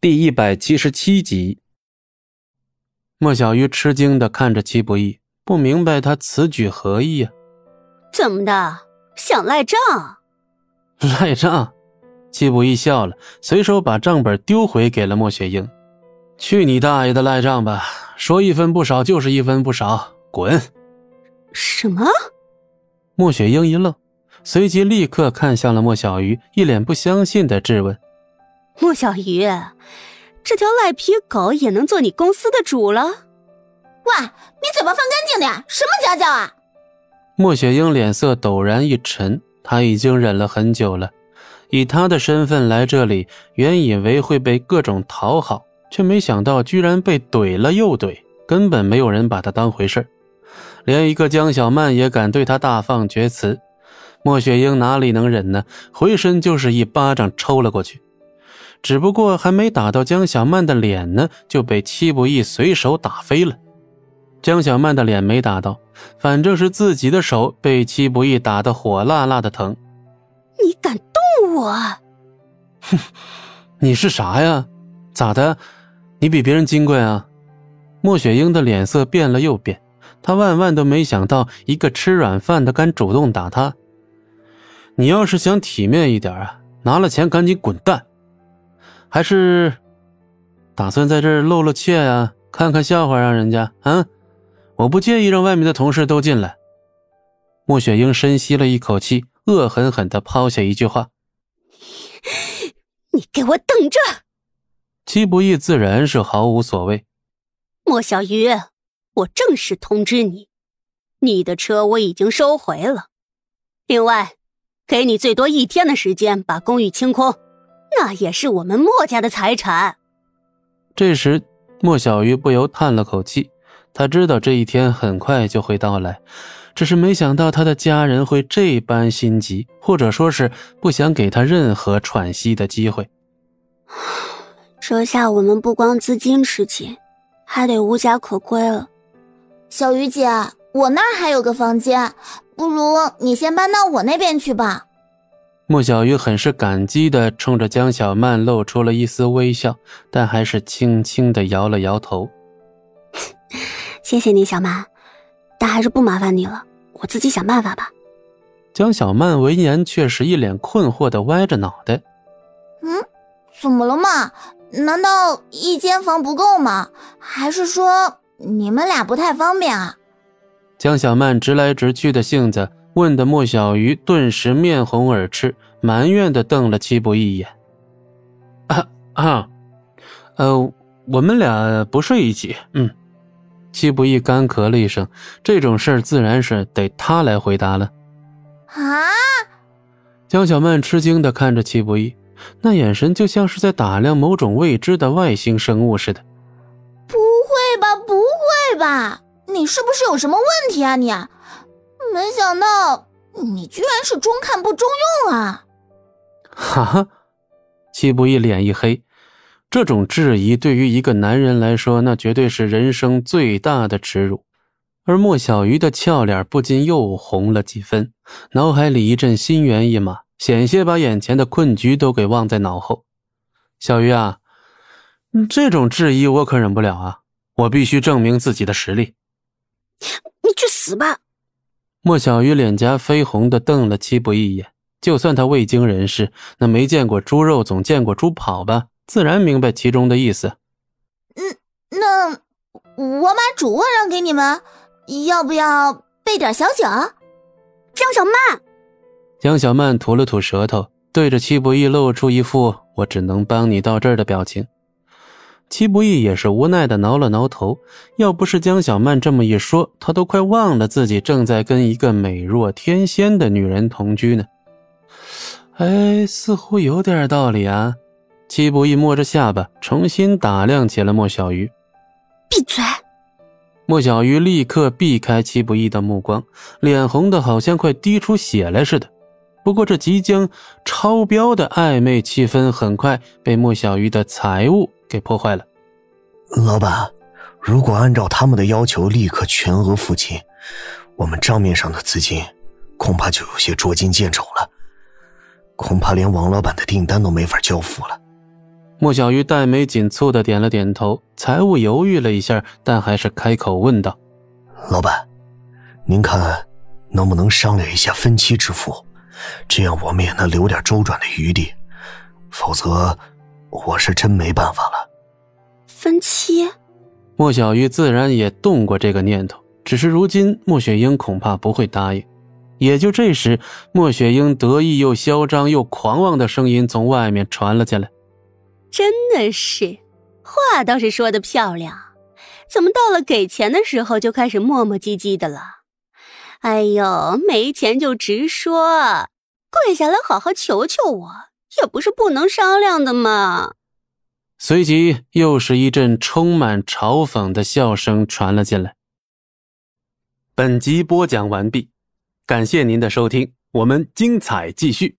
第一百七十七集，莫小鱼吃惊的看着戚不义，不明白他此举何意啊？怎么的，想赖账？赖账？戚不义笑了，随手把账本丢回给了莫雪英。去你大爷的赖账吧！说一分不少就是一分不少，滚！什么？莫雪英一愣，随即立刻看向了莫小鱼，一脸不相信的质问。莫小鱼，这条赖皮狗也能做你公司的主了？喂，你嘴巴放干净点，什么家教啊？莫雪英脸色陡然一沉，她已经忍了很久了。以她的身份来这里，原以为会被各种讨好，却没想到居然被怼了又怼，根本没有人把她当回事连一个江小曼也敢对她大放厥词。莫雪英哪里能忍呢？回身就是一巴掌抽了过去。只不过还没打到江小曼的脸呢，就被戚不易随手打飞了。江小曼的脸没打到，反正是自己的手被戚不易打得火辣辣的疼。你敢动我？哼，你是啥呀？咋的？你比别人金贵啊？莫雪英的脸色变了又变，她万万都没想到一个吃软饭的敢主动打她。你要是想体面一点啊，拿了钱赶紧滚蛋！还是打算在这儿露露怯呀？看看笑话，让人家啊！我不介意让外面的同事都进来。莫雪英深吸了一口气，恶狠狠地抛下一句话：“你给我等着！”戚不义自然是毫无所谓。莫小鱼，我正式通知你，你的车我已经收回了。另外，给你最多一天的时间把公寓清空。那也是我们莫家的财产。这时，莫小鱼不由叹了口气。他知道这一天很快就会到来，只是没想到他的家人会这般心急，或者说是不想给他任何喘息的机会。这下我们不光资金吃紧，还得无家可归了。小鱼姐，我那儿还有个房间，不如你先搬到我那边去吧。莫小鱼很是感激的冲着江小曼露出了一丝微笑，但还是轻轻的摇了摇头。谢谢你，小曼，但还是不麻烦你了，我自己想办法吧。江小曼闻言却是一脸困惑的歪着脑袋。嗯，怎么了嘛？难道一间房不够吗？还是说你们俩不太方便啊？江小曼直来直去的性子。问的莫小鱼顿时面红耳赤，埋怨的瞪了七不义一眼。啊啊，呃，我们俩不睡一起。嗯，七不义干咳了一声，这种事儿自然是得他来回答了。啊！江小曼吃惊的看着七不义，那眼神就像是在打量某种未知的外星生物似的。不会吧？不会吧？你是不是有什么问题啊？你？没想到你居然是中看不中用啊！哈哈，戚不义脸一黑，这种质疑对于一个男人来说，那绝对是人生最大的耻辱。而莫小鱼的俏脸不禁又红了几分，脑海里一阵心猿意马，险些把眼前的困局都给忘在脑后。小鱼啊，这种质疑我可忍不了啊！我必须证明自己的实力。你去死吧！莫小鱼脸颊绯红的瞪了戚不义一眼，就算他未经人事，那没见过猪肉总见过猪跑吧，自然明白其中的意思。嗯，那我把主卧让给你们，要不要备点小酒？江小曼，江小曼吐了吐舌头，对着戚不义露出一副“我只能帮你到这儿”的表情。戚不义也是无奈的挠了挠头，要不是江小曼这么一说，他都快忘了自己正在跟一个美若天仙的女人同居呢。哎，似乎有点道理啊。戚不义摸着下巴，重新打量起了莫小鱼。闭嘴！莫小鱼立刻避开戚不义的目光，脸红的好像快滴出血来似的。不过，这即将超标的暧昧气氛很快被莫小鱼的财务。给破坏了，老板，如果按照他们的要求立刻全额付清，我们账面上的资金恐怕就有些捉襟见肘了，恐怕连王老板的订单都没法交付了。莫小鱼黛眉紧蹙的点了点头。财务犹豫了一下，但还是开口问道：“老板，您看能不能商量一下分期支付？这样我们也能留点周转的余地。否则，我是真没办法了。”分期？莫小鱼自然也动过这个念头，只是如今莫雪英恐怕不会答应。也就这时，莫雪英得意又嚣张又狂妄的声音从外面传了进来：“真的是，话倒是说的漂亮，怎么到了给钱的时候就开始磨磨唧唧的了？哎呦，没钱就直说，跪下来好好求求我，也不是不能商量的嘛。”随即，又是一阵充满嘲讽的笑声传了进来。本集播讲完毕，感谢您的收听，我们精彩继续。